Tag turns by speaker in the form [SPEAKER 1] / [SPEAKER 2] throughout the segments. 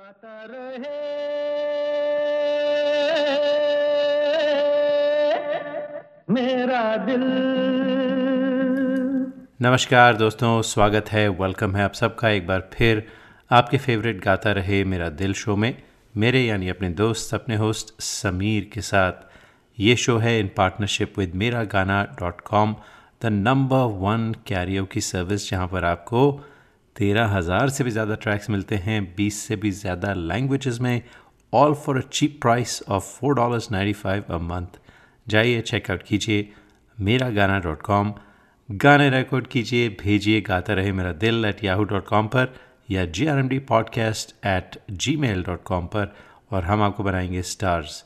[SPEAKER 1] गाता रहे। मेरा दिल।
[SPEAKER 2] नमस्कार दोस्तों, स्वागत है वेलकम है आप सबका एक बार फिर। आपके फेवरेट गाता रहे मेरा दिल शो में। मेरे यानी अपने दोस्त अपने होस्ट समीर के साथ। ये शो है इन partnership with Mera Gana dot com the number one karaoke की सर्विस जहाँ पर आपको तेरह हज़ार से भी ज़्यादा ट्रैक्स मिलते हैं, बीस से भी ज़्यादा लैंग्वेजेस में all for a cheap price of four dollars ninety five a month जाइए चेकआउट कीजिए मेरा गाना डॉट कॉम गाने रिकॉर्ड कीजिए, भेजिए, गाता रहे मेरा दिल एट याहू डॉट कॉम पर या G R M D podcast at Gmail dot com पर और हम आपको बनाएँगे स्टार्स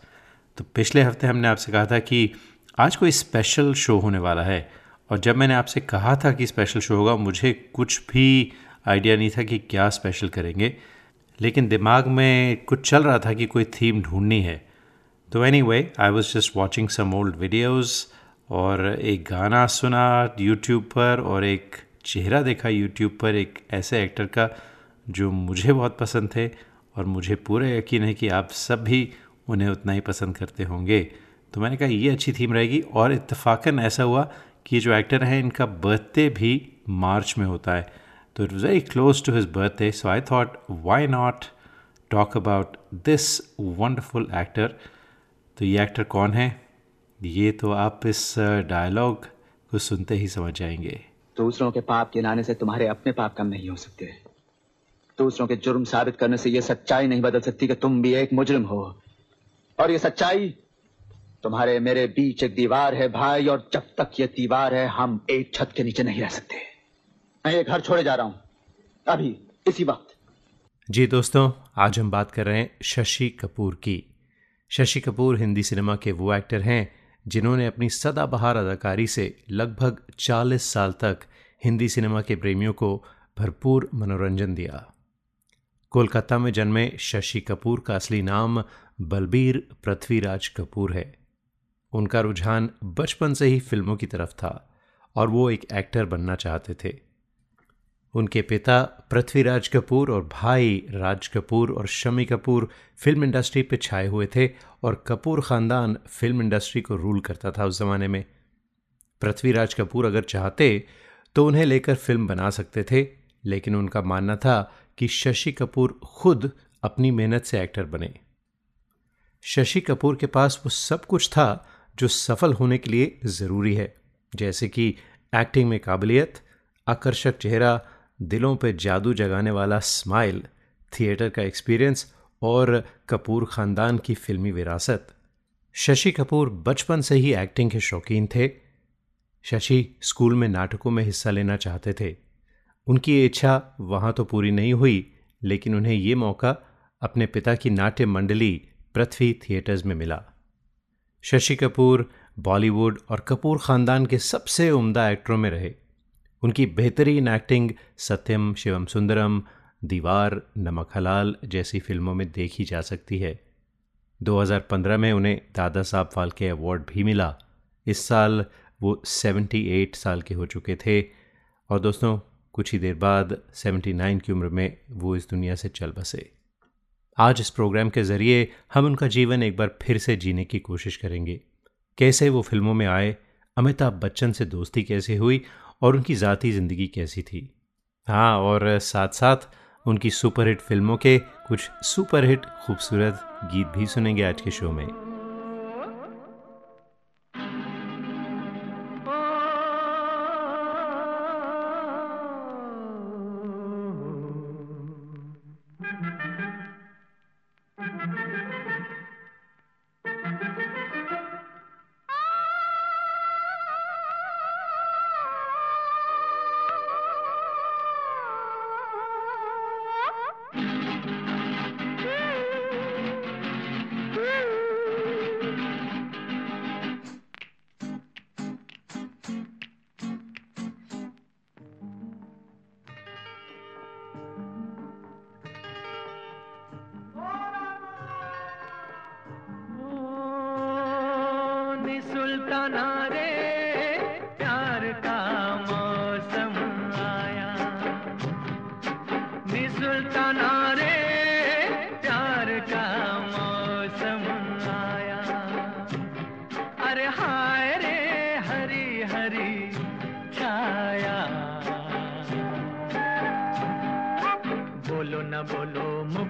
[SPEAKER 2] तो पिछले हफ़्ते हमने आपसे कहा था कि आज कोई स्पेशल शो होने वाला है और जब मैंने आपसे कहा था कि स्पेशल शो होगा, मुझे कुछ भी आइडिया नहीं था कि क्या स्पेशल करेंगे, लेकिन दिमाग में कुछ चल रहा था कि कोई थीम ढूंढनी है। तो anyway I was just watching some old videos और एक गाना सुना यूट्यूब पर और एक चेहरा देखा यूट्यूब पर एक ऐसे एक्टर का जो मुझे बहुत पसंद थे और मुझे पूरा यकीन है कि आप सब भी उन्हें उतना ही पसंद करते होंगे। तो मैंने कहा, ये अच्छी थीम रहेगी। और इतफाक़न ऐसा हुआ कि जो एक्टर हैं, इनका बर्थडे भी मार्च में होता है। So it was very close to his birthday, so I thought, why not talk about this wonderful actor? तो ये एक्टर कौन है? ये तो आप इस डायलॉग को सुनते ही समझ जाएँगे।
[SPEAKER 3] दूसरों के पाप गिनाने से तुम्हारे अपने पाप कम नहीं हो सकते। दूसरों के जुर्म साबित करने से यह सच्चाई नहीं बदल सकती कि तुम भी एक मुजरिम हो। और ये सच्चाई तुम्हारे मेरे बीच एक दीवार है भाई और जब तक ये दीवार है हम एक छत के नीचे नहीं रह सकते। मैं ये घर छोड़े जा रहा हूँ। अभी, इसी वक्त।
[SPEAKER 2] जी दोस्तों, आज हम बात कर रहे हैं शशि कपूर की। शशि कपूर हिंदी सिनेमा के वो एक्टर हैं जिन्होंने अपनी सदाबहार अदाकारी से लगभग 40 साल तक हिंदी सिनेमा के प्रेमियों को भरपूर मनोरंजन दिया। कोलकाता में जन्मे शशि कपूर का असली नाम बलबीर पृथ्वीराज कपूर है। उनका रुझान बचपन से ही फ़िल्मों की तरफ़ था और वो एक एक्टर बनना चाहते थे। उनके पिता पृथ्वीराज कपूर और भाई राज कपूर और शमी कपूर फ़िल्म इंडस्ट्री पे छाए हुए थे और कपूर ख़ानदान फ़िल्म इंडस्ट्री को रूल करता था उस ज़माने में। पृथ्वीराज कपूर अगर चाहते तो उन्हें लेकर फ़िल्म बना सकते थे, लेकिन उनका मानना था कि शशि कपूर खुद अपनी मेहनत से एक्टर बने। शशि कपूर के पास वो सब कुछ था जो सफल होने के लिए ज़रूरी है, जैसे कि एक्टिंग में काबिलियत, आकर्षक चेहरा दिलों पे जादू जगाने वाला स्माइल, थिएटर का एक्सपीरियंस और कपूर ख़ानदान की फिल्मी विरासत। शशि कपूर बचपन से ही एक्टिंग के शौकीन थे। शशि स्कूल में नाटकों में हिस्सा लेना चाहते थे। उनकी इच्छा वहाँ तो पूरी नहीं हुई, लेकिन उन्हें ये मौका अपने पिता की नाट्य मंडली पृथ्वी थिएटर्स में मिला। शशि कपूर बॉलीवुड और कपूर ख़ानदान के सबसे उम्दा एक्टरों में रहे। उनकी बेहतरीन एक्टिंग सत्यम, शिवम सुंदरम, दीवार, नमक हलाल जैसी फ़िल्मों में देखी जा सकती है। 2015 में उन्हें दादा साहब फाल्के अवार्ड भी मिला। इस साल वो 78 साल के हो चुके थे। और दोस्तों, कुछ ही देर बाद 79 की उम्र में वो इस दुनिया से चल बसे। आज इस प्रोग्राम के ज़रिए हम उनका जीवन एक बार फिर से जीने की कोशिश करेंगे। कैसे वो फ़िल्मों में आए, अमिताभ बच्चन से दोस्ती कैसे हुई और उनकी ज़ाती ज़िंदगी कैसी थी। हाँ और साथ साथ उनकी सुपरहिट फ़िल्मों के कुछ सुपरहिट खूबसूरत गीत भी सुनेंगे आज के शो में।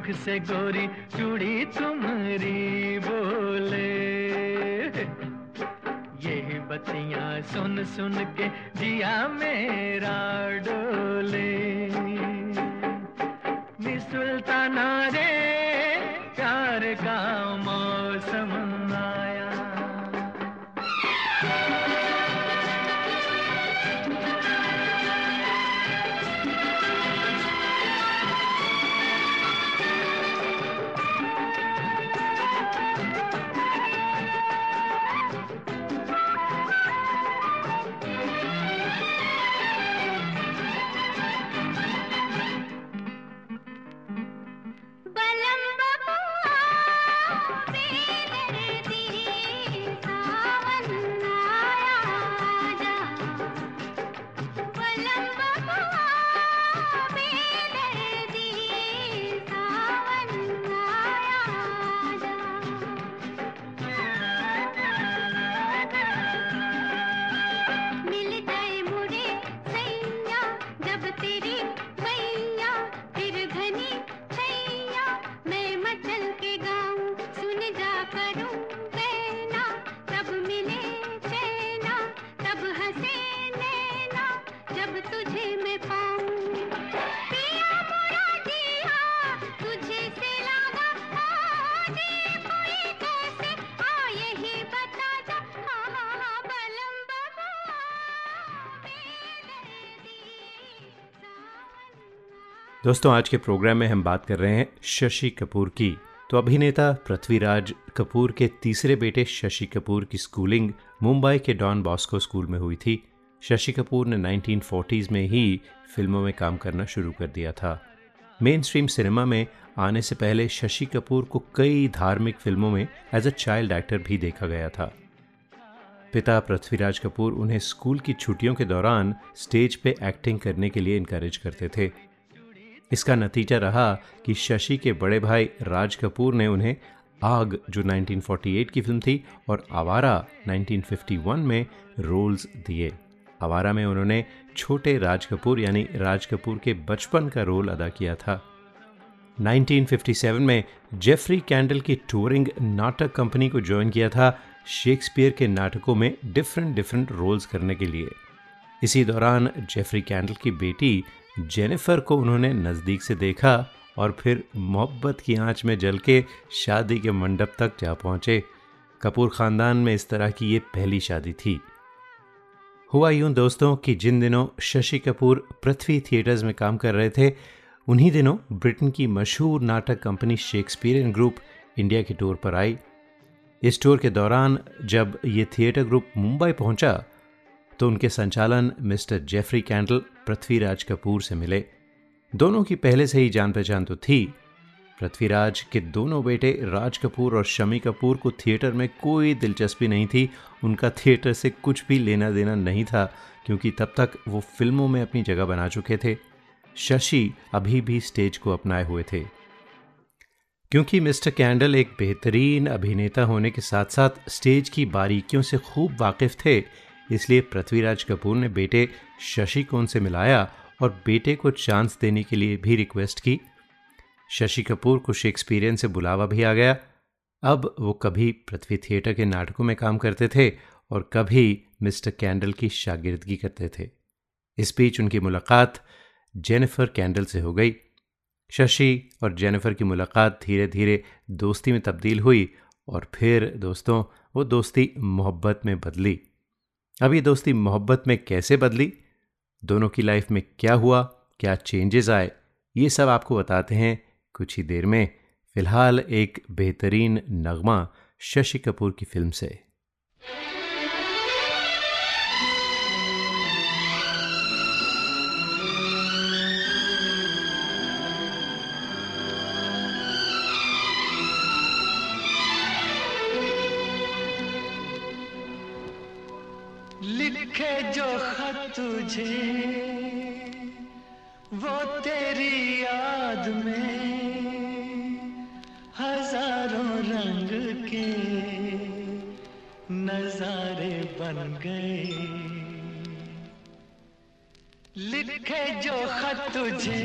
[SPEAKER 1] मुख से गोरी चूड़ी तुम्हारी बोले। ये बतिया सुन सुन के जिया मेरा डोले।
[SPEAKER 2] दोस्तों, आज के प्रोग्राम में हम बात कर रहे हैं शशि कपूर की। तो अभिनेता पृथ्वीराज कपूर के तीसरे बेटे शशि कपूर की स्कूलिंग मुंबई के डॉन बॉस्को स्कूल में हुई थी। शशि कपूर ने 1940s में ही फ़िल्मों में काम करना शुरू कर दिया था। मेन स्ट्रीम सिनेमा में आने से पहले शशि कपूर को कई धार्मिक फ़िल्मों में एज अ चाइल्ड एक्टर भी देखा गया था। पिता पृथ्वीराज कपूर उन्हें स्कूल की छुट्टियों के दौरान स्टेज पे एक्टिंग करने के लिए इनकरेज करते थे। इसका नतीजा रहा कि शशि के बड़े भाई राज कपूर ने उन्हें आग, जो 1948 की फ़िल्म थी, और आवारा 1951 में रोल्स दिए। आवारा में उन्होंने छोटे राज कपूर, यानी राज कपूर के बचपन का रोल अदा किया था। 1957 में जेफरी कैंडल की टूरिंग नाटक कंपनी को ज्वाइन किया था, शेक्सपियर के नाटकों में डिफरेंट डिफरेंट रोल्स करने के लिए। इसी दौरान जेफरी कैंडल की बेटी जेनिफर को उन्होंने नज़दीक से देखा और फिर मोहब्बत की आँच में जल के शादी के मंडप तक जा पहुँचे। कपूर खानदान में इस तरह की ये पहली शादी थी। हुआ यूँ दोस्तों कि जिन दिनों शशि कपूर पृथ्वी थिएटर्स में काम कर रहे थे, उन्हीं दिनों ब्रिटेन की मशहूर नाटक कंपनी शेक्सपियरियन ग्रुप इंडिया की टूर पर आई। इस टूर के दौरान जब ये थिएटर ग्रुप मुंबई पहुँचा तो उनके संचालन Mister Geoffrey Kendal, Prithviraj Kapoor से मिले। दोनों की पहले से ही जान पहचान तो थी। पृथ्वीराज के दोनों बेटे राज कपूर और शमी कपूर को थिएटर में कोई दिलचस्पी नहीं थी। उनका थिएटर से कुछ भी लेना देना नहीं था, क्योंकि तब तक वो फ़िल्मों में अपनी जगह बना चुके थे। शशि अभी भी स्टेज को अपनाए हुए थे। क्योंकि मिस्टर कैंडल एक बेहतरीन अभिनेता होने के साथ साथ स्टेज की बारीकियों से खूब वाकिफ थे इसलिए पृथ्वीराज कपूर ने बेटे शशि को उनसे मिलाया और बेटे को चांस देने के लिए भी रिक्वेस्ट की। शशि कपूर को शेक्सपियरियन से बुलावा भी आ गया। अब वो कभी पृथ्वी थिएटर के नाटकों में काम करते थे और कभी मिस्टर कैंडल की शागिर्दगी करते थे। इस बीच उनकी मुलाकात जेनिफर कैंडल से हो गई। शशि और जेनिफर की मुलाकात धीरे धीरे दोस्ती में तब्दील हुई और फिर दोस्तों, वो दोस्ती मोहब्बत में बदली। अब ये दोस्ती मोहब्बत में कैसे बदली? दोनों की लाइफ में क्या हुआ? क्या चेंजेस आए? ये सब आपको बताते हैं कुछ ही देर में। फ़िलहाल एक बेहतरीन नगमा शशि कपूर की फ़िल्म से।
[SPEAKER 1] तुझे, वो तेरी याद में हज़ारों रंग के नजारे बन गए। लिखे जो खत तुझे,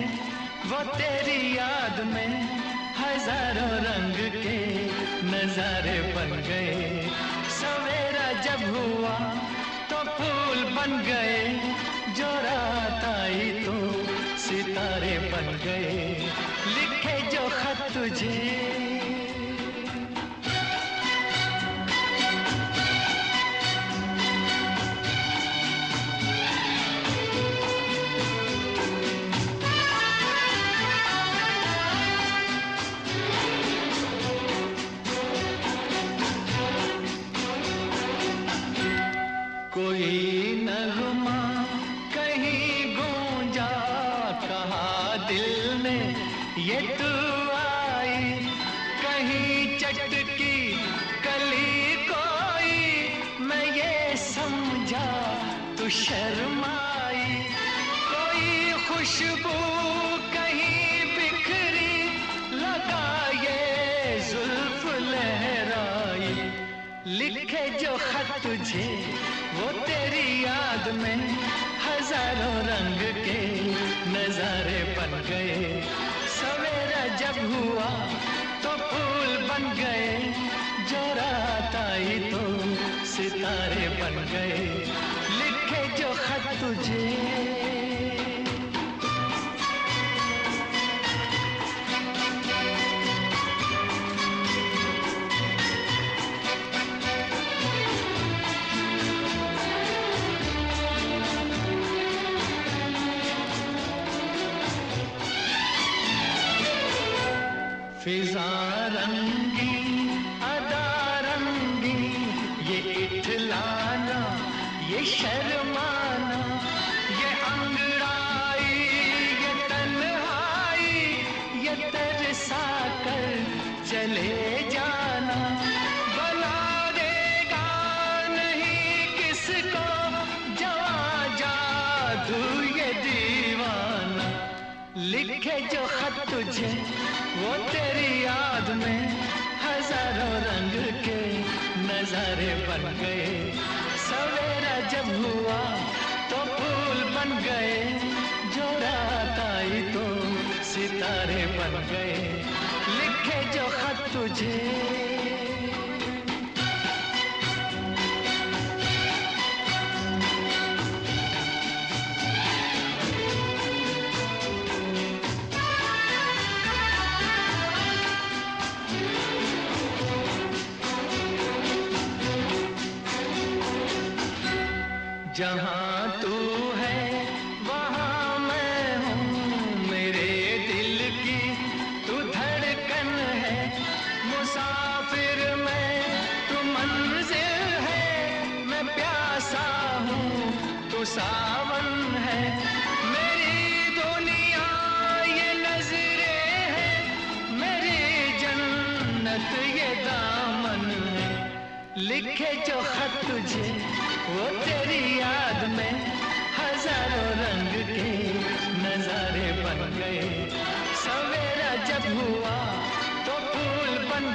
[SPEAKER 1] वो तेरी याद में हज़ारों रंग के नजारे बन गए। सवेरा जब हुआ बन गए। जहाँ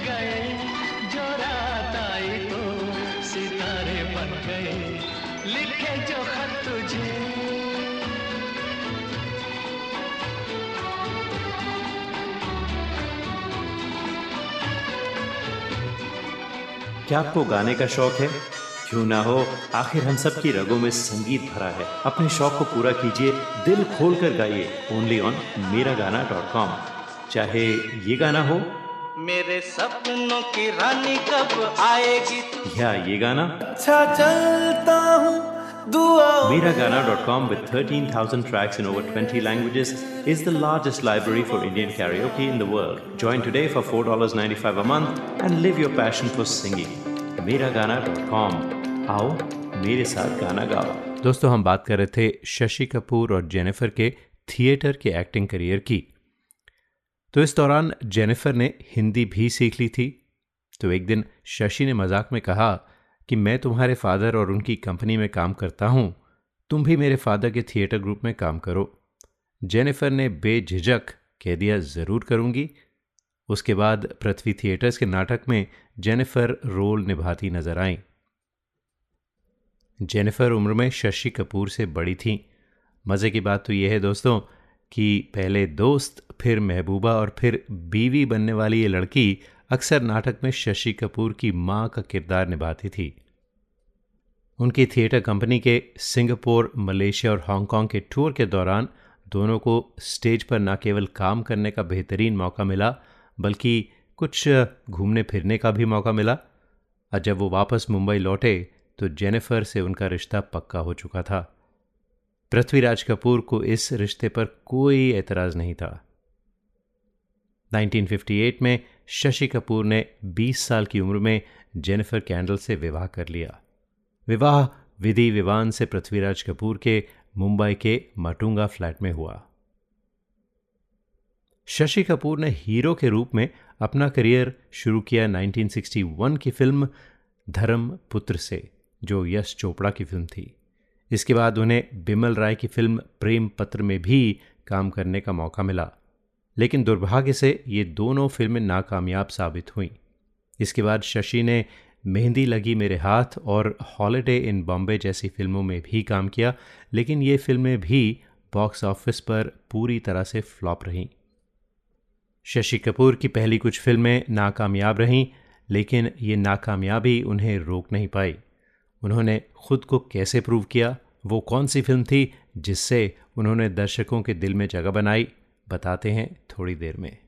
[SPEAKER 1] गए, जो रात आई तो सितारे बन गए। लिखे जो खत तुझे।
[SPEAKER 2] क्या आपको गाने का शौक है? क्यों ना हो? आखिर हम सब की रगों में संगीत भरा है। अपने शौक को पूरा कीजिए, दिल खोल कर गाइए। ओनली ऑन मेरा गाना डॉट कॉम चाहे ये गाना हो
[SPEAKER 1] मेरे सपनों की रानी कब आएगी?
[SPEAKER 2] या ये गाना?
[SPEAKER 1] अच्छा चलता हूँ
[SPEAKER 2] twenty languages is the largest library for Indian karaoke in the world join today for four dollars ninety five a month and live your passion for singing Mera Gana dot com. आओ मेरे साथ गाना गाओ। दोस्तों हम बात कर रहे थे शशि कपूर और जेनिफर के थिएटर के एक्टिंग करियर की। तो इस दौरान जेनिफर ने हिंदी भी सीख ली थी। तो एक दिन शशि ने मज़ाक में कहा कि मैं तुम्हारे फादर और उनकी कंपनी में काम करता हूँ। तुम भी मेरे फादर के थिएटर ग्रुप में काम करो। जेनिफर ने बेझिझक कह दिया, ज़रूर करूँगी। उसके बाद पृथ्वी थिएटर्स के नाटक में जेनिफर रोल निभाती नज़र आईं। जेनिफर उम्र में शशि कपूर से बड़ी थी। मज़े की बात तो यह है दोस्तों कि पहले दोस्त फिर महबूबा और फिर बीवी बनने वाली ये लड़की अक्सर नाटक में शशि कपूर की माँ का किरदार निभाती थी। उनकी थिएटर कंपनी के सिंगापुर, मलेशिया और हांगकांग के टूर के दौरान दोनों को स्टेज पर न केवल काम करने का बेहतरीन मौका मिला, बल्कि कुछ घूमने फिरने का भी मौका मिला। और जब वो वापस मुंबई लौटे तो जेनिफर से उनका रिश्ता पक्का हो चुका था। पृथ्वीराज कपूर को इस रिश्ते पर कोई एतराज़ नहीं था। 1958 में शशि कपूर ने 20 साल की उम्र में जेनिफर कैंडल से विवाह कर लिया। विवाह विधि विवान से पृथ्वीराज कपूर के मुंबई के माटुंगा फ्लैट में हुआ। शशि कपूर ने हीरो के रूप में अपना करियर शुरू किया 1961 की फ़िल्म धर्म पुत्र से, जो यश चोपड़ा की फ़िल्म थी। इसके बाद उन्हें बिमल राय की फ़िल्म प्रेम पत्र में भी काम करने का मौका मिला। लेकिन दुर्भाग्य से ये दोनों फ़िल्में नाकामयाब साबित हुईं। इसके बाद शशि ने मेहंदी लगी मेरे हाथ और हॉलिडे इन बॉम्बे जैसी फ़िल्मों में भी काम किया, लेकिन ये फ़िल्में भी बॉक्स ऑफ़िस पर पूरी तरह से फ्लॉप रहीं। शशि कपूर की पहली कुछ फ़िल्में नाकामयाब रहीं, लेकिन ये नाकामयाबी उन्हें रोक नहीं पाई। उन्होंने खुद को कैसे प्रूव किया? वो कौन सी फ़िल्म थी जिससे उन्होंने दर्शकों के दिल में जगह बनाई? बताते हैं थोड़ी देर में।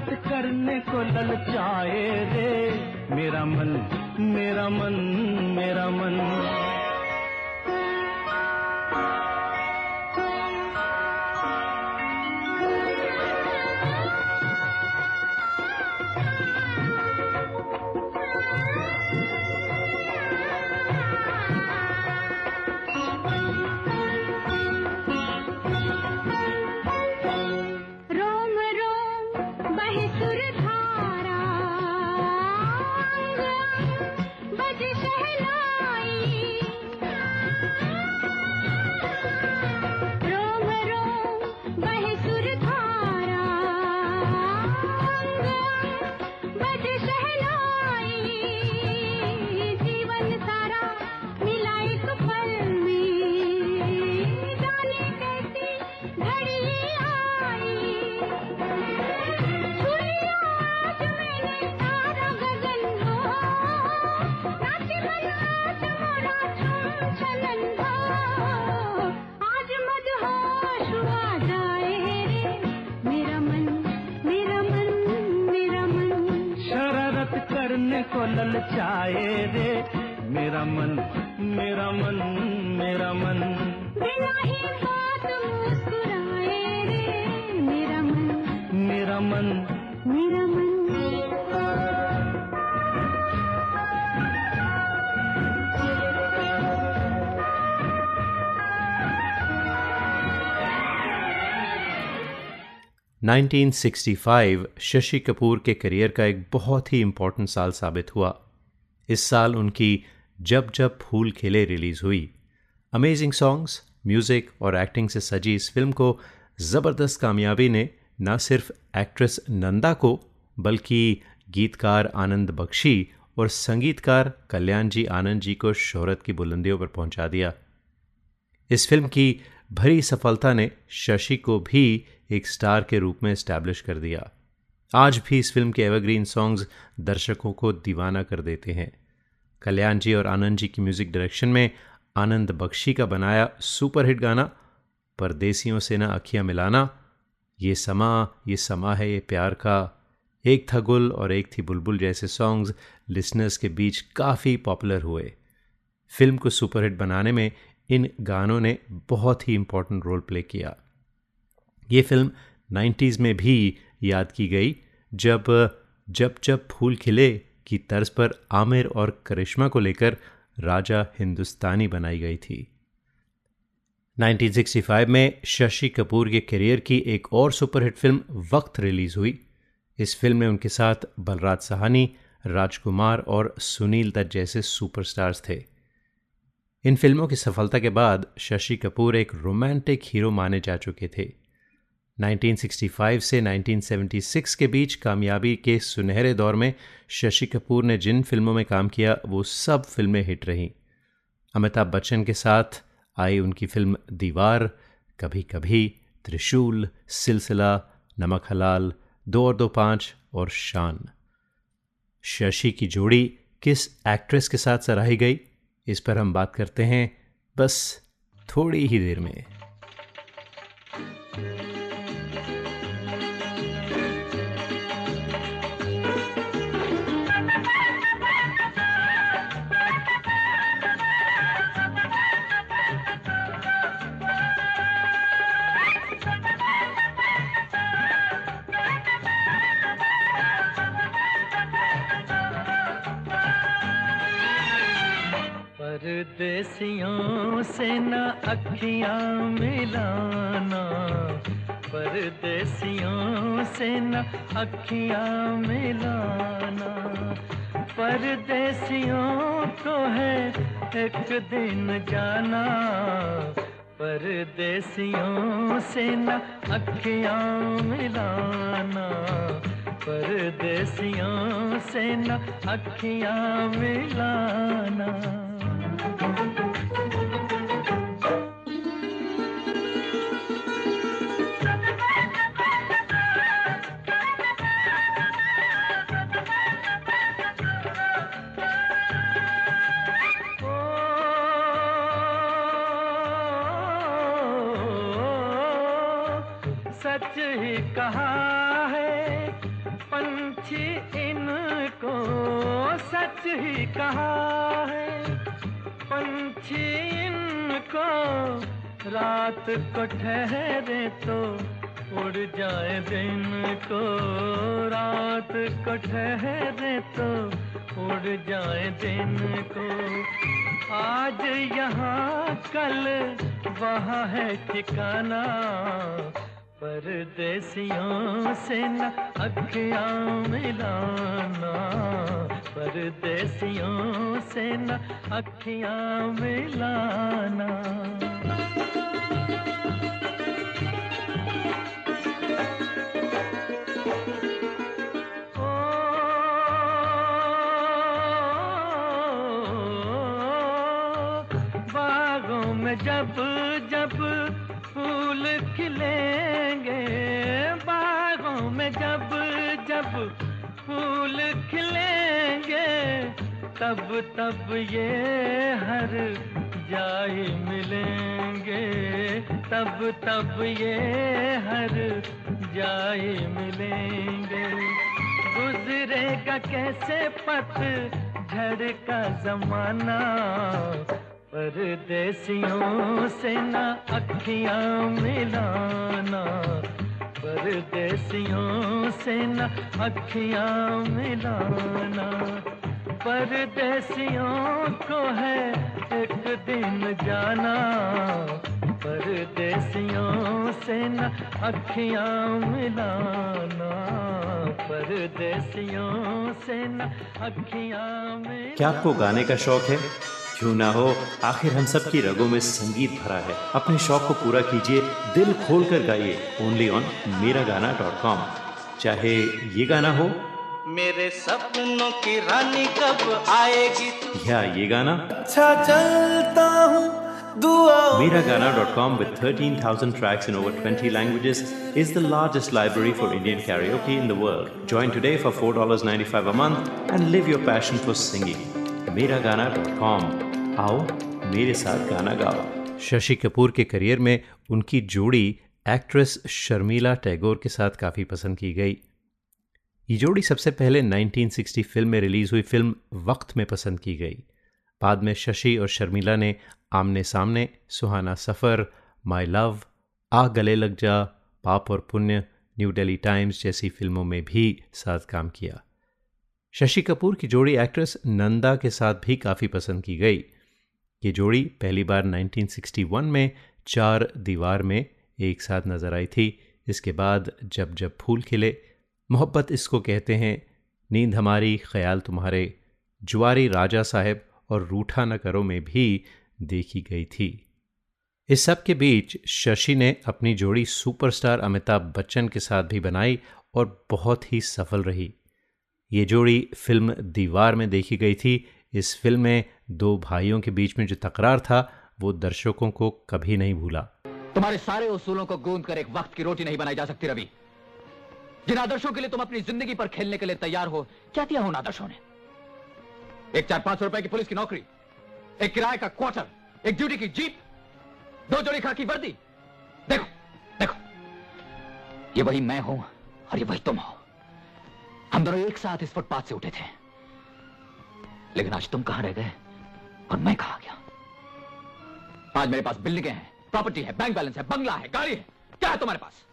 [SPEAKER 4] मोहब्बत करने को ललचाए रे। मेरा मन मेरा मन मेरा मन।
[SPEAKER 1] मुस्कुराए रे। मेरा मन मेरा मन मेरा मन।
[SPEAKER 5] बिना ही बात मुस्कुराए रे। मेरा मन
[SPEAKER 1] मेरा मन।
[SPEAKER 5] मेरा मन।
[SPEAKER 2] नाइनटीन शशि कपूर के करियर का एक बहुत ही इम्पोर्टेंट साल साबित हुआ। इस साल उनकी जब जब फूल खिले रिलीज़ हुई। अमेजिंग सॉन्ग्स म्यूज़िक और एक्टिंग से सजी इस फ़िल्म को ज़बरदस्त कामयाबी ने न सिर्फ़ एक्ट्रेस नंदा को, बल्कि गीतकार आनंद बख्शी और संगीतकार कल्याण जी आनंद जी को शोहरत की बुलंदियों पर पहुँचा दिया। इस फ़िल्म की भरी सफलता ने शशि को भी एक स्टार के रूप में इस्टेब्लिश कर दिया। आज भी इस फ़िल्म के एवरग्रीन सॉन्ग्स दर्शकों को दीवाना कर देते हैं। कल्याण जी और आनंद जी की म्यूज़िक डायरेक्शन में आनंद बख्शी का बनाया सुपरहिट गाना, परदेसियों से ना अखियाँ मिलाना, ये समा ये समा है ये प्यार का, एक था गुल और एक थी बुलबुल जैसे सॉन्ग्स लिसनर्स के बीच काफ़ी पॉपुलर हुए। फ़िल्म को सुपरहिट बनाने में इन गानों ने बहुत ही इम्पोर्टेंट रोल प्ले किया। ये फ़िल्म 90s में भी याद की गई, जब जब जब फूल खिले की तर्ज पर आमिर और करिश्मा को लेकर राजा हिंदुस्तानी बनाई गई थी। 1965 में शशि कपूर के करियर की एक और सुपरहिट फ़िल्म वक्त रिलीज़ हुई। इस फ़िल्म में उनके साथ बलराज सहानी, राजकुमार और सुनील दत्त जैसे सुपरस्टार्स थे। इन फ़िल्मों की सफलता के बाद शशि कपूर एक रोमांटिक हीरो माने जा चुके थे। 1965 से 1976 के बीच कामयाबी के सुनहरे दौर में शशि कपूर ने जिन फ़िल्मों में काम किया, वो सब फ़िल्में हिट रहीं। अमिताभ बच्चन के साथ आई उनकी फ़िल्म दीवार कभी कभी त्रिशूल, सिलसिला, नमक हलाल, दो और दो पाँच और शान। शशि की जोड़ी किस एक्ट्रेस के साथ सराही गई, इस पर हम बात करते हैं, बस थोड़ी ही देर में।
[SPEAKER 1] परदेसियों से न अखियाँ मिलाना। परदेसियों से न अखियाँ मिलाना। परदेसियों को है एक दिन जाना। परदेसियों से न अखियाँ मिलाना। परदेसियों से न अखियाँ मिलाना। सच ही कहा है पंछी इनको सच ही कहा इनको रात को ठहरे तो उड़ जाए दिन को। रात को ठहरे तो उड़ जाए दिन को। आज यहाँ कल वहाँ है ठिकाना। परदेसियों से न अखियाँ मिलाना। परदेसियों से न अखियाँ मिलाना। तब तब ये हर जाए मिलेंगे। तब तब ये हर जाए मिलेंगे। गुजरेगा कैसे पथ झड़ का जमाना? परदेसियों से ना अखियाँ मिलाना। परदेसियों से न अखियाँ मिलाना। परदेसियों को है एक दिन जाना। परदेसियों से न अखियाँ मिलाना। परदेसियों से न अखियाँ मिलाना।
[SPEAKER 2] क्या आपको गाने का शौक है? क्यों ना हो, आखिर हम सब की रगों में संगीत भरा है। अपने शौक को पूरा कीजिए, दिल खोल कर गाइए। ओनली ऑन मेरा गाना डॉट कॉम चाहे ये गाना हो
[SPEAKER 1] मेरे सपनों की रानी कब आएगी
[SPEAKER 2] या ये गाना
[SPEAKER 1] अच्छा चलता हूँ
[SPEAKER 2] com with 13,000 tracks in over 20 languages is the largest library for Indian karaoke in the world. Join today for $4.95 a month and live your passion for singing. Com आओ मेरे साथ गाना गाओ शशि कपूर के करियर में उनकी जोड़ी एक्ट्रेस शर्मिला टैगोर के साथ काफ़ी पसंद की गई ये जोड़ी सबसे पहले 1960 फ़िल्म में रिलीज़ हुई फ़िल्म वक्त में पसंद की गई। बाद में शशि और शर्मिला ने आमने सामने सुहाना सफ़र माई लव आ गले लग जा, पाप और पुण्य, न्यू दिल्ली टाइम्स जैसी फ़िल्मों में भी साथ काम किया। शशि कपूर की जोड़ी एक्ट्रेस नंदा के साथ भी काफ़ी पसंद की गई। ये जोड़ी पहली बार 1961 में चार दीवार में एक साथ नज़र आई थी। इसके बाद जब जब फूल खिले मोहब्बत इसको कहते हैं, नींद हमारी, ख्याल तुम्हारे। जुआरी राजा साहब और रूठा न करो में भी देखी गई थी। इस सब के बीच शशि ने अपनी जोड़ी सुपरस्टार अमिताभ बच्चन के साथ भी बनाई और बहुत ही सफल रही। ये जोड़ी फ़िल्म दीवार में देखी गई थी। इस फ़िल्म में दो भाइयों के बीच में जो तकरार था, वो दर्शकों को कभी नहीं भूला।
[SPEAKER 3] तुम्हारे सारे उसूलों को गूंद कर एक वक्त की रोटी नहीं बनाई जा सकती रवि। जिन आदर्शों के लिए तुम अपनी ज़िंदगी पर खेलने के लिए तैयार हो, क्या दिया उन आदर्शों ने? एक चार पाँच सौ रुपए की पुलिस की नौकरी, एक किराए का क्वार्टर एक ड्यूटी की जीप दो जोड़ी खाकी वर्दी। देखो देखो, ये वही मैं हूँ और ये वही तुम हो। हम दोनों एक साथ इस फुटपाथ से उठे थे। लेकिन आज तुम कहाँ रह गए और मैं कहा गया? आज मेरे पास बिल्डिंगें हैं प्रॉपर्टी है बैंक बैलेंस है बंगला है, गाड़ी है, क्या है तुम्हारे पास?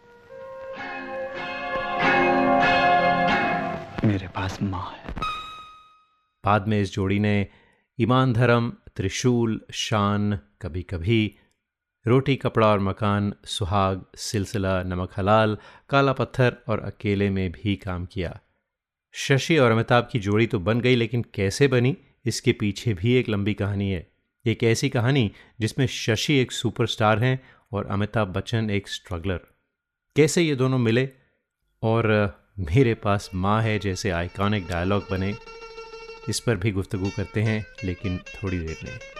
[SPEAKER 3] मेरे पास माँ है।
[SPEAKER 2] बाद में इस जोड़ी ने ईमान धर्म, त्रिशूल, शान कभी कभी रोटी, कपड़ा और मकान, सुहाग, सिलसिला, नमक हलाल, काला पत्थर और अकेले में भी काम किया। शशि और अमिताभ की जोड़ी तो बन गई, लेकिन कैसे बनी, इसके पीछे भी एक लंबी कहानी है। एक ऐसी कहानी जिसमें शशि एक सुपरस्टार हैं और अमिताभ बच्चन एक स्ट्रगलर। कैसे ये दोनों मिले और मेरे पास माँ है जैसे आइकॉनिक डायलॉग बने। इस पर भी गुफ्तु करते हैं, लेकिन थोड़ी देर में।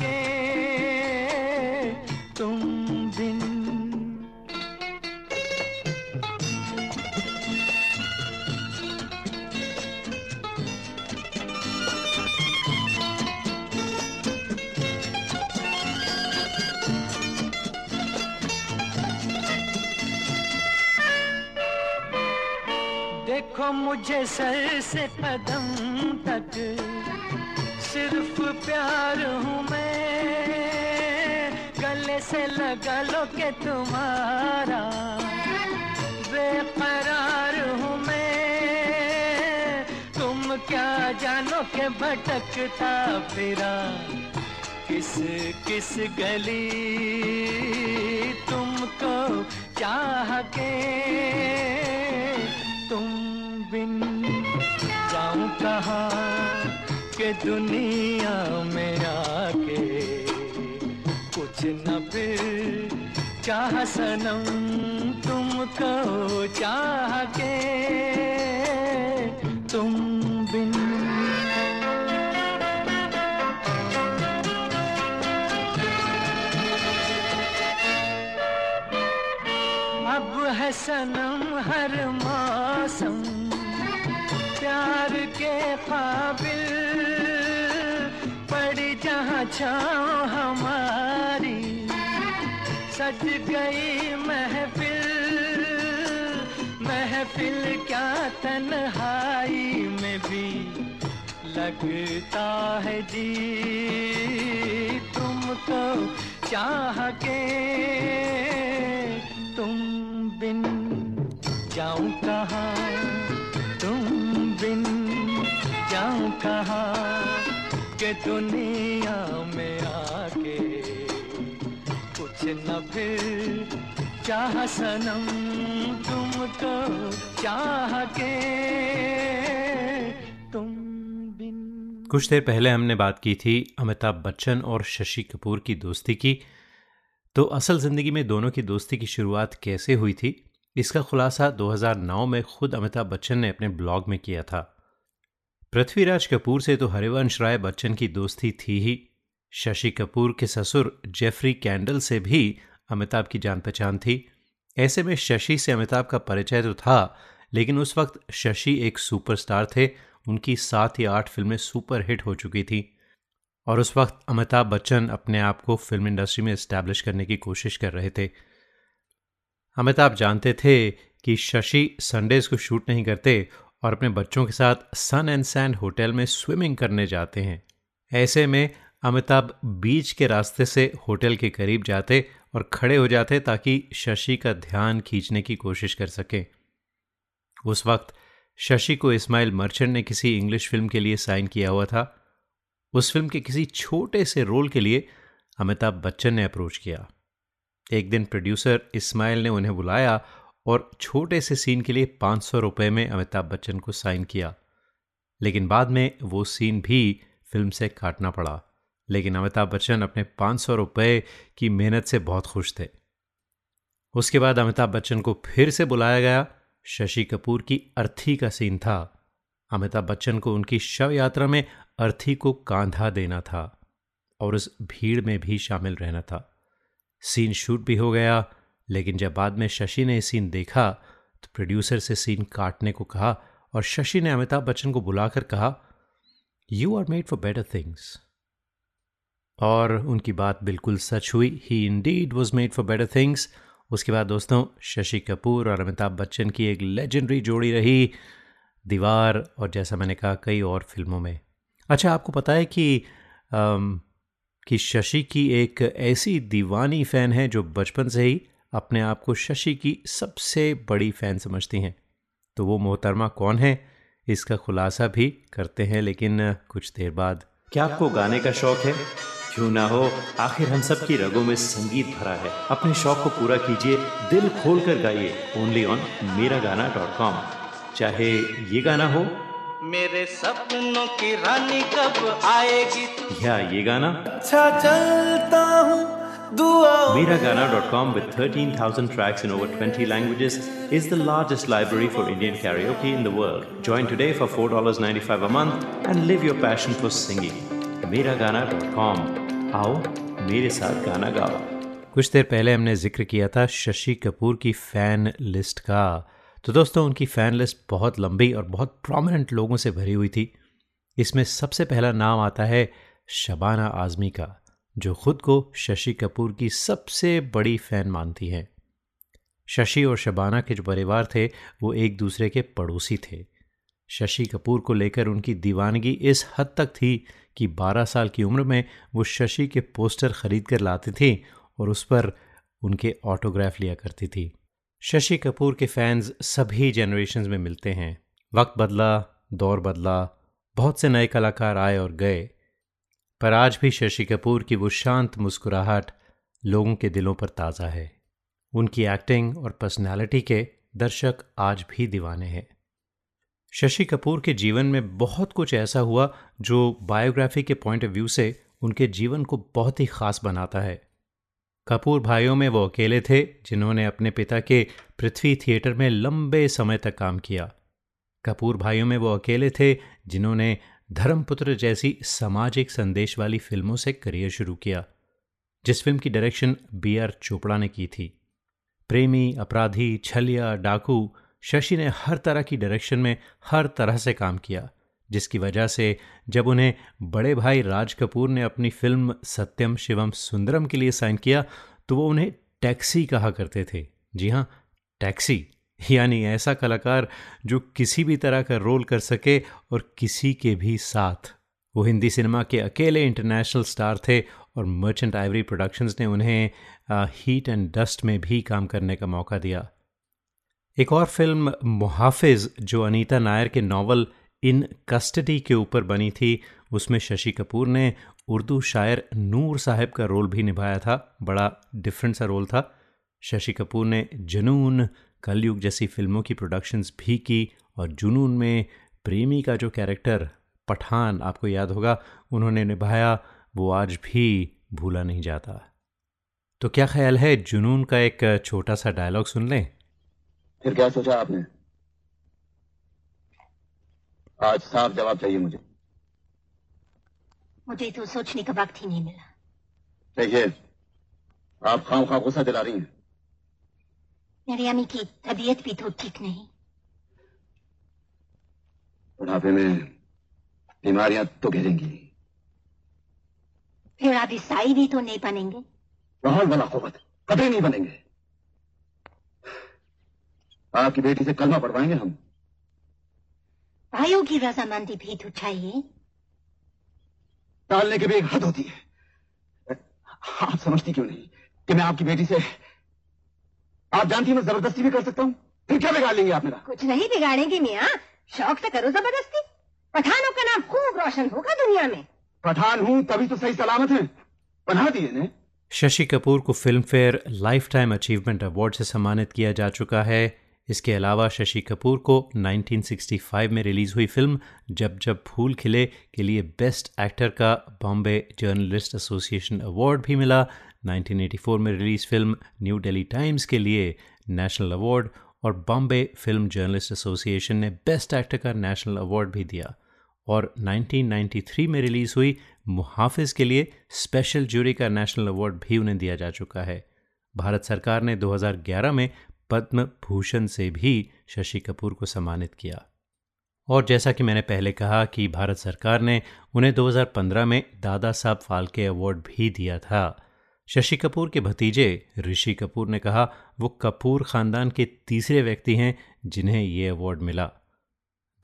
[SPEAKER 1] के तुम बिन देखो मुझे सर से कदम तक सिर्फ़ प्यार हूँ मैं। गले से लगा लो के तुम्हारा। बेकरार हूँ मैं। तुम क्या जानो के भटकता फिरा। किस किस गली तुमको चाह के। तुम बिन जाऊँ कहा? के दुनिया में आके कुछ न फिर चाह सनम तुमको चाह के तुम बिन अब है सनम हर मौसम प्यार के काबिल जहाँ छाँव हमारी, सज गई महफिल। महफिल क्या तन्हाई में भी लगता है जी। तुमको चाह के तुम बिन जाऊँ कहाँ? तुम बिन जाऊँ कहाँ? के दुनिया में आके कुछ न फिर चाह सनम तुमको चाह के तुम बिन
[SPEAKER 2] कुछ देर पहले हमने बात की थी अमिताभ बच्चन और शशि कपूर की दोस्ती की। तो असल ज़िंदगी में दोनों की दोस्ती की शुरुआत कैसे हुई थी, इसका खुलासा 2009 में खुद अमिताभ बच्चन ने अपने ब्लॉग में किया था। पृथ्वीराज कपूर से तो हरिवंश राय बच्चन की दोस्ती थी ही। शशि कपूर के ससुर जेफरी कैंडल से भी अमिताभ की जान पहचान थी। ऐसे में शशि से अमिताभ का परिचय तो था, लेकिन उस वक्त शशि एक सुपरस्टार थे। उनकी सात या आठ फ़िल्में सुपर हिट हो चुकी थी। और उस वक्त अमिताभ बच्चन अपने आप को फ़िल्म इंडस्ट्री में इस्टेब्लिश करने की कोशिश कर रहे थे। अमिताभ जानते थे कि शशि संडेज को शूट नहीं करते और अपने बच्चों के साथ सन एंड सैंड होटल में स्विमिंग करने जाते हैं। ऐसे में अमिताभ बीच के रास्ते से होटल के करीब जाते और खड़े हो जाते ताकि शशि का ध्यान खींचने की कोशिश कर सकें। उस वक्त शशि को इस्माइल मर्चेंट ने किसी इंग्लिश फ़िल्म के लिए साइन किया हुआ था। उस फ़िल्म के किसी छोटे से रोल के लिए अमिताभ बच्चन ने अप्रोच किया। एक दिन प्रोड्यूसर इस्माइल ने उन्हें बुलाया और छोटे से सीन के लिए पाँच सौ रुपये में अमिताभ बच्चन को साइन किया। लेकिन बाद में वो सीन भी फ़िल्म से काटना पड़ा। लेकिन अमिताभ बच्चन अपने पाँच सौ रुपये की मेहनत से बहुत खुश थे। उसके बाद अमिताभ बच्चन को फिर से बुलाया गया। शशि कपूर की अर्थी का सीन था। अमिताभ बच्चन को उनकी शव यात्रा में अर्थी को कांधा देना था और उस भीड़ में भी शामिल रहना था। सीन शूट भी हो गया। लेकिन जब बाद में शशि ने सीन देखा तो प्रोड्यूसर से सीन काटने को कहा और शशि ने अमिताभ बच्चन को बुलाकर कहा you are made for better things और उनकी बात बिल्कुल सच हुई। He indeed was made for better things उसके बाद दोस्तों शशि कपूर और अमिताभ बच्चन की एक लेजेंडरी जोड़ी रही दीवार और जैसा मैंने कहा कई और फ़िल्मों में। अच्छा आपको पता है कि आम, कि शशि की एक ऐसी दीवानी फ़ैन है जो बचपन से ही अपने आप को शशि की सबसे बड़ी फ़ैन समझती हैं। तो वो मोहतरमा कौन है? इसका खुलासा भी करते हैं लेकिन कुछ देर बाद।
[SPEAKER 6] क्या आपको गाने का शौक है? क्यों ना हो आखिर हम सब की रगों में संगीत भरा है। अपने शौक को पूरा कीजिए दिल खोल कर गाइए। ओनली ऑन मेरा गाना डॉट कॉम। चाहे ये गाना हो।
[SPEAKER 1] मेरे सपनों की रानी कब आएगी?
[SPEAKER 6] या ये गाना।
[SPEAKER 1] अच्छा चलता हूँ।
[SPEAKER 6] Com with 13,000 tracks in over 20 languages is the largest library for Indian karaoke in the world. Join today for $4.95 a month and live your passion for singing. Com आओ मेरे साथ गाना गाओ
[SPEAKER 2] कुछ देर पहले हमने ज़िक्र किया था शशि कपूर की फ़ैन लिस्ट का तो दोस्तों उनकी फ़ैन लिस्ट बहुत लंबी और बहुत प्रोमिनेंट लोगों से भरी हुई थी इसमें सबसे पहला नाम आता है शबाना आज़मी का जो खुद को शशि कपूर की सबसे बड़ी फ़ैन मानती हैं। शशि और शबाना के जो परिवार थे, वो एक दूसरे के पड़ोसी थे। शशि कपूर को लेकर उनकी दीवानगी इस हद तक थी कि 12 साल की उम्र में वो शशि के पोस्टर खरीद कर लाती थी और उस पर उनके ऑटोग्राफ लिया करती थी। शशि कपूर के फैंस सभी जनरेशन में मिलते हैं। वक्त बदला, दौर बदला, बहुत से नए कलाकार आए और गए। पर आज भी शशि कपूर की वो शांत मुस्कुराहट लोगों के दिलों पर ताज़ा है। उनकी एक्टिंग और पर्सनालिटी के दर्शक आज भी दीवाने हैं। शशि कपूर के जीवन में बहुत कुछ ऐसा हुआ जो बायोग्राफी के पॉइंट ऑफ़ व्यू से उनके जीवन को बहुत ही खास बनाता है। कपूर भाइयों में वो अकेले थे जिन्होंने अपने पिता के पृथ्वी थिएटर में लंबे समय तक काम किया। कपूर भाइयों में वो अकेले थे जिन्होंने धर्मपुत्र जैसी सामाजिक संदेश वाली फ़िल्मों से करियर शुरू किया, जिस फ़िल्म की डायरेक्शन बी आर चोपड़ा ने की थी। प्रेमी, अपराधी, छलिया, डाकू, शशि ने हर तरह की डायरेक्शन में हर तरह से काम किया, जिसकी वजह से जब उन्हें बड़े भाई राज कपूर ने अपनी फ़िल्म सत्यम शिवम सुंदरम के लिए साइन किया तो वो उन्हें टैक्सी कहा करते थे। जी हाँ टैक्सी। यानी ऐसा कलाकार जो किसी भी तरह का रोल कर सके और किसी के भी साथ। वो हिंदी सिनेमा के अकेले इंटरनेशनल स्टार थे और मर्चेंट आइवरी प्रोडक्शंस ने उन्हें हीट एंड डस्ट में भी काम करने का मौका दिया। एक और फ़िल्म, मुहाफिज, जो अनीता नायर के नावल इन कस्टडी के ऊपर बनी थी, उसमें शशि कपूर ने उर्दू शायर नूर साहब का रोल भी निभाया था। बड़ा डिफरेंट सा रोल था। शशि कपूर ने जनून कलयुग जैसी फ़िल्मों की प्रोडक्शंस भी की और जुनून में प्रेमी का जो कैरेक्टर पठान आपको याद होगा उन्होंने निभाया वो आज भी भूला नहीं जाता। तो क्या ख्याल है जुनून का एक छोटा सा डायलॉग सुन लें?
[SPEAKER 3] फिर क्या सोचा आपने? आज साफ़ जवाब चाहिए मुझे।
[SPEAKER 7] मुझे तो सोचने का वक्त ही नहीं मिला।
[SPEAKER 3] देखिए आप खाम खा गुस्सा दिला रही हैं।
[SPEAKER 7] अम्मी की तबीयत भी तो ठीक नहीं।
[SPEAKER 3] बुढ़ापे में बीमारियाँ तो घेरेंगी।
[SPEAKER 7] फिर आप ईसाई भी तो नहीं बनेंगे।
[SPEAKER 3] बहुत बड़ा कुवत कभी नहीं बनेंगे। आपकी बेटी से कलमा पढ़वाएँगे हम।
[SPEAKER 7] भाइयों की रजामंदी भी तो चाहिए
[SPEAKER 3] टालने की भी एक हद होती है। आप समझती क्यों नहीं कि मैं आपकी बेटी से आप जानती मैं ज़बरदस्ती भी कर सकता हूँ? फिर क्या बिगाड़ लेंगे आप मेरा?
[SPEAKER 7] कुछ नहीं बिगाड़ेंगे मियाँ। शौक से करो ज़बरदस्ती। पठानों का नाम खूब रोशन होगा दुनिया में।
[SPEAKER 3] पठान हूँ तभी तो सही सलामत है। बना दिए ने
[SPEAKER 2] शशि कपूर को Filmfare lifetime achievement award से सम्मानित किया जा चुका है। इसके अलावा शशि कपूर को 1965 में रिलीज़ हुई फ़िल्म जब जब फूल खिले के लिए बेस्ट एक्टर का बॉम्बे जर्नलिस्ट एसोसिएशन अवार्ड भी मिला। 1984 में release film New Delhi Times के लिए नेशनल अवार्ड और बॉम्बे फ़िल्म जर्नलिस्ट एसोसिएशन ने बेस्ट एक्टर का नेशनल अवार्ड भी दिया। और 1993 में रिलीज़ हुई मुहाफिज के लिए स्पेशल जूरी का नेशनल अवार्ड भी उन्हें दिया जा चुका है। भारत सरकार ने 2011 में पद्म भूषण से भी शशि कपूर को सम्मानित किया। और जैसा कि मैंने पहले कहा कि भारत सरकार ने उन्हें 2015 में दादा साहब फाल्के अवार्ड भी दिया था। शशि कपूर के भतीजे ऋषि कपूर ने कहा, वो कपूर खानदान के तीसरे व्यक्ति हैं जिन्हें ये अवार्ड मिला।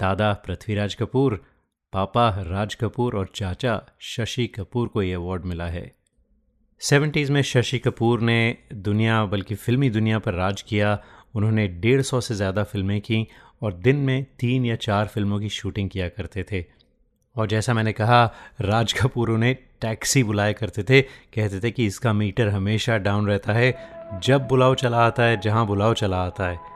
[SPEAKER 2] दादा पृथ्वीराज कपूर, पापा राज कपूर और चाचा शशि कपूर को ये अवार्ड मिला है। सेवेंटीज़ में शशि कपूर ने दुनिया, बल्कि फिल्मी दुनिया पर राज किया। उन्होंने डेढ़ सौ से ज़्यादा फ़िल्में की और दिन में तीन या चार फ़िल्मों की शूटिंग किया करते थे। और जैसा मैंने कहा, राज कपूर उन्हें टैक्सी बुलाया करते थे। कहते थे कि इसका मीटर हमेशा डाउन रहता है। जब बुलाओ चला आता है, जहाँ बुलाओ चला आता है।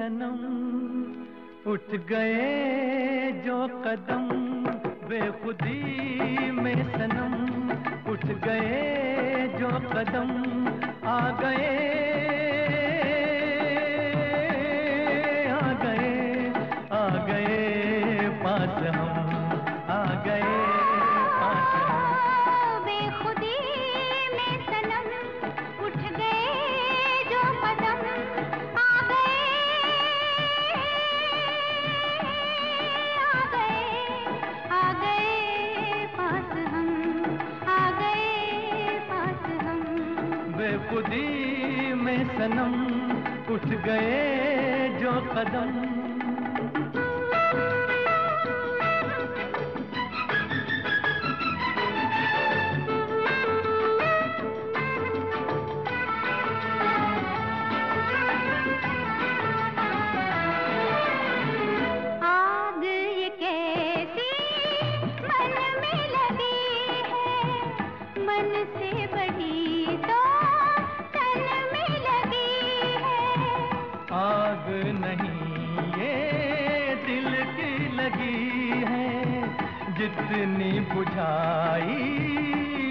[SPEAKER 1] सनम उठ गए जो कदम बेखुदी में सनम। उठ गए जो कदम आ गए
[SPEAKER 5] सनम उठ गए जो कदम
[SPEAKER 1] जितनी बुझाई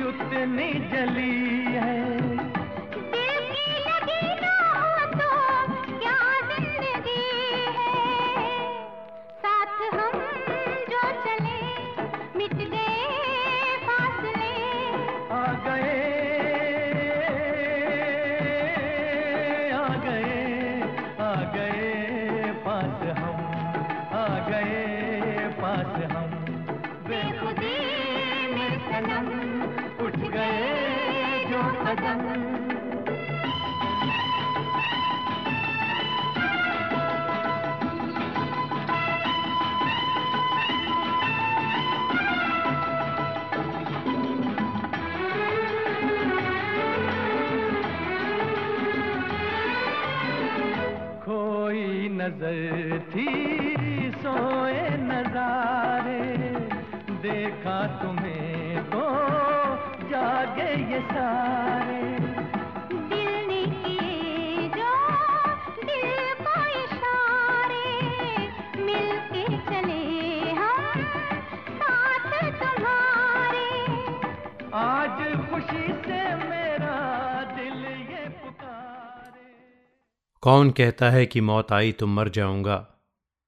[SPEAKER 1] उतनी जली।
[SPEAKER 2] कौन कहता है कि मौत आई तो मर जाऊँगा?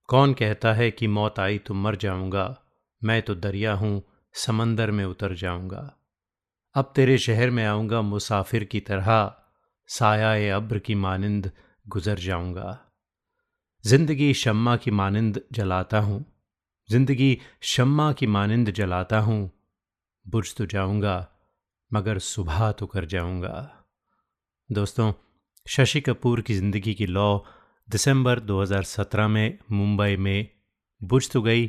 [SPEAKER 2] कौन कहता है कि मौत आई तो मर जाऊँगा? मैं तो दरिया हूँ, समंदर में उतर जाऊँगा। अब तेरे शहर में आऊँगा, मुसाफिर की तरह साया अब्र की मानिंद गुजर जाऊँगा। ज़िंदगी शम्मा की मानिंद जलाता हूँ। ज़िंदगी शम्मा की मानिंद जलाता हूँ। बुझ तो जाऊँगा, मगर सुबह तो कर जाऊँगा। दोस्तों शशि कपूर की ज़िंदगी की लौ दिसंबर 2017 में मुंबई में बुझ तो गई,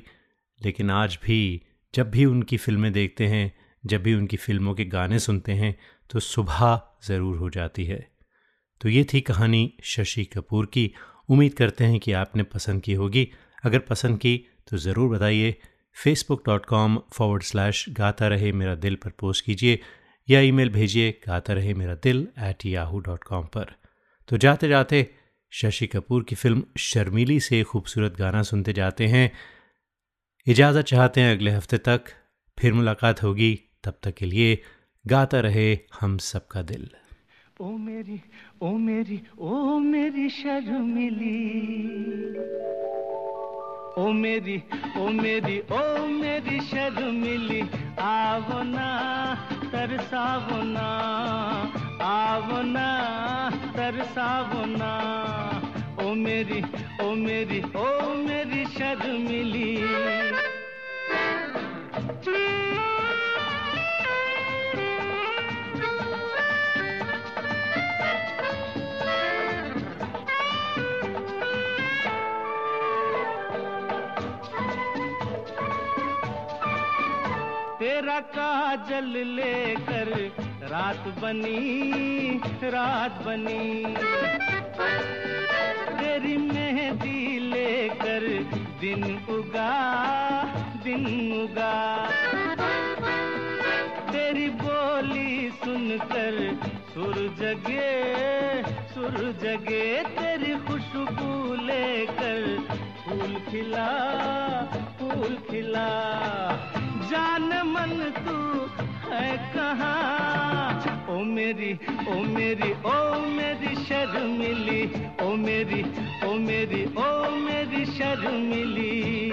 [SPEAKER 2] लेकिन आज भी, जब भी उनकी फ़िल्में देखते हैं, जब भी उनकी फ़िल्मों के गाने सुनते हैं तो सुबह ज़रूर हो जाती है। तो ये थी कहानी शशि कपूर की। उम्मीद करते हैं कि आपने पसंद की होगी। अगर पसंद की तो ज़रूर बताइए। Facebook dot com forward slash Gaata Rahe Mera दिल पर पोस्ट कीजिए या ईमेल भेजिए गाता रहे मेरा दिल एट याहू डॉट कॉम पर। तो जाते जाते शशि कपूर की फ़िल्म शर्मीली से खूबसूरत गाना सुनते जाते हैं। इजाज़त चाहते हैं अगले हफ़्ते तक। फिर मुलाकात होगी। तब तक के लिए गाता रहे हम सबका दिल।
[SPEAKER 1] ओ मेरी ओ मेरी ओ मेरी शर्मिली। ओ मेरी ओ मेरी ओ मेरी शर्मिली। आवो ना तरसावो ना। आवो ना तरसावो ना ओ मेरी ओ मेरी ओ मेरी शर्मिली। तेरा काजल लेकर रात बनी रात बनी। तेरी मेहंदी लेकर दिन उगा दिन उगा। तेरी बोली सुनकर
[SPEAKER 8] सुर जगे सुर जगे। तेरी खुशबू लेकर फूल खिला फूल खिला। जान मन तू है कहाँ? ओ मेरी ओ मेरी ओ मेरी शर्मिली। ओ मेरी ओ मेरी ओ मेरी शर्मिली।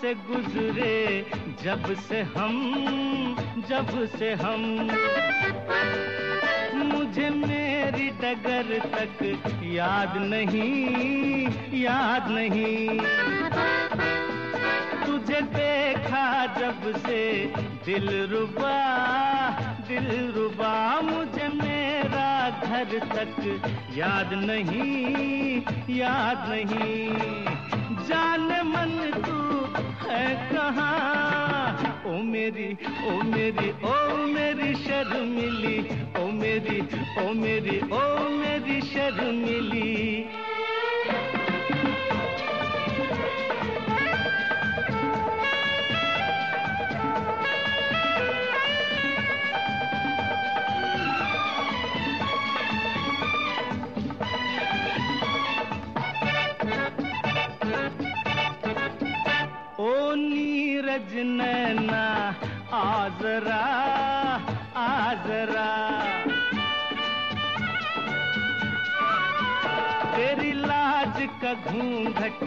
[SPEAKER 8] से गुजरे, जब से हम, जब से हम। मुझे मेरी डगर तक याद नहीं याद नहीं। तुझे देखा जब से दिल रुबा दिल रुबा। मुझे मेरा घर तक याद नहीं याद नहीं। जान मन कहाँ? ओ मेरी ओ मेरी ओ मेरी शर्मिली। ओ मेरी ओ मेरी ओ मेरी शर्मिली। नैना आजरा आजरा। तेरी लाज का घूंघट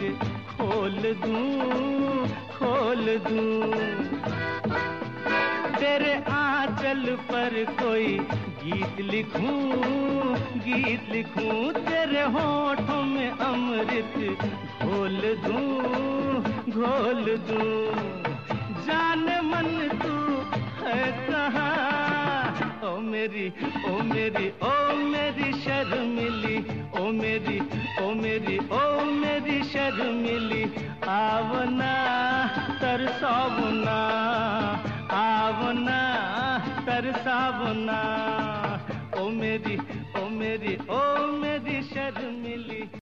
[SPEAKER 8] खोल दूँ खोल दूँ। तेरे आंचल पर कोई गीत लिखूं गीत लिखूं। तेरे होठों में अमृत घोल दूँ घोल दूँ। कहाँ, ओ मेरी ओ मेरी ओ मेरी शर्मिली, ओ मेरी ओ मेरी ओ मेरी शर्मिली आवना तरसावना आवना तरसावना ओ मेरी ओ मेरी ओ मेरी शर्मिली।